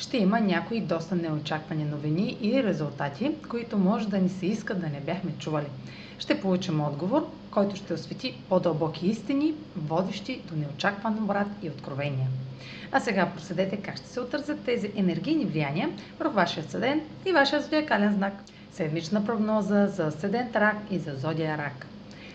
ще има някои доста неочаквани новини и резултати, които може да ни се иска да не бяхме чували. Ще получим отговор, който ще освети по-дълбоки истини, водещи до неочакван обрат и откровения. А сега проследете как ще се отразят тези енергийни влияния върху вашия седен и вашия зодиакален знак. Седмична прогноза за седент рак и за зодия рак.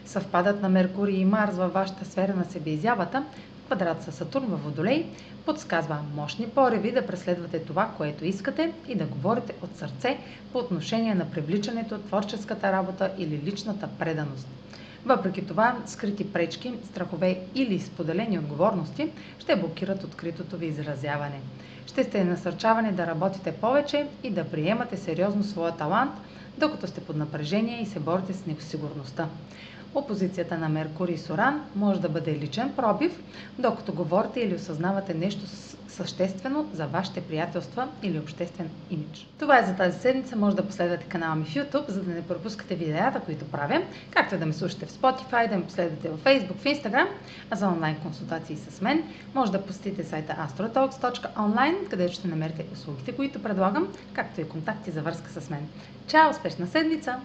Съвпадът на Меркурий и Марс във вашата сфера на себеизявата квадрат със Сатурн във Водолей подсказва мощни пореви да преследвате това, което искате и да говорите от сърце по отношение на привличането, творческата работа или личната преданост. Въпреки това, скрити пречки, страхове или споделени отговорности ще блокират откритото ви изразяване. Ще сте насърчавани да работите повече и да приемате сериозно своя талант, докато сте под напрежение и се борите с несигурността. Опозицията на Меркурий и Соран може да бъде личен пробив, докато говорите или осъзнавате нещо съществено за вашите приятелства или обществен имидж. Това е за тази седмица. Може да последвате канала ми в YouTube, за да не пропускате видеята, които правя, както да ме слушате в Spotify, да ме последвате в Facebook, в Instagram, а за онлайн консултации с мен може да посетите сайта astrotalks.online, където ще намерите услугите, които предлагам, както и контакти за връзка с мен. Чао! Успешна седмица!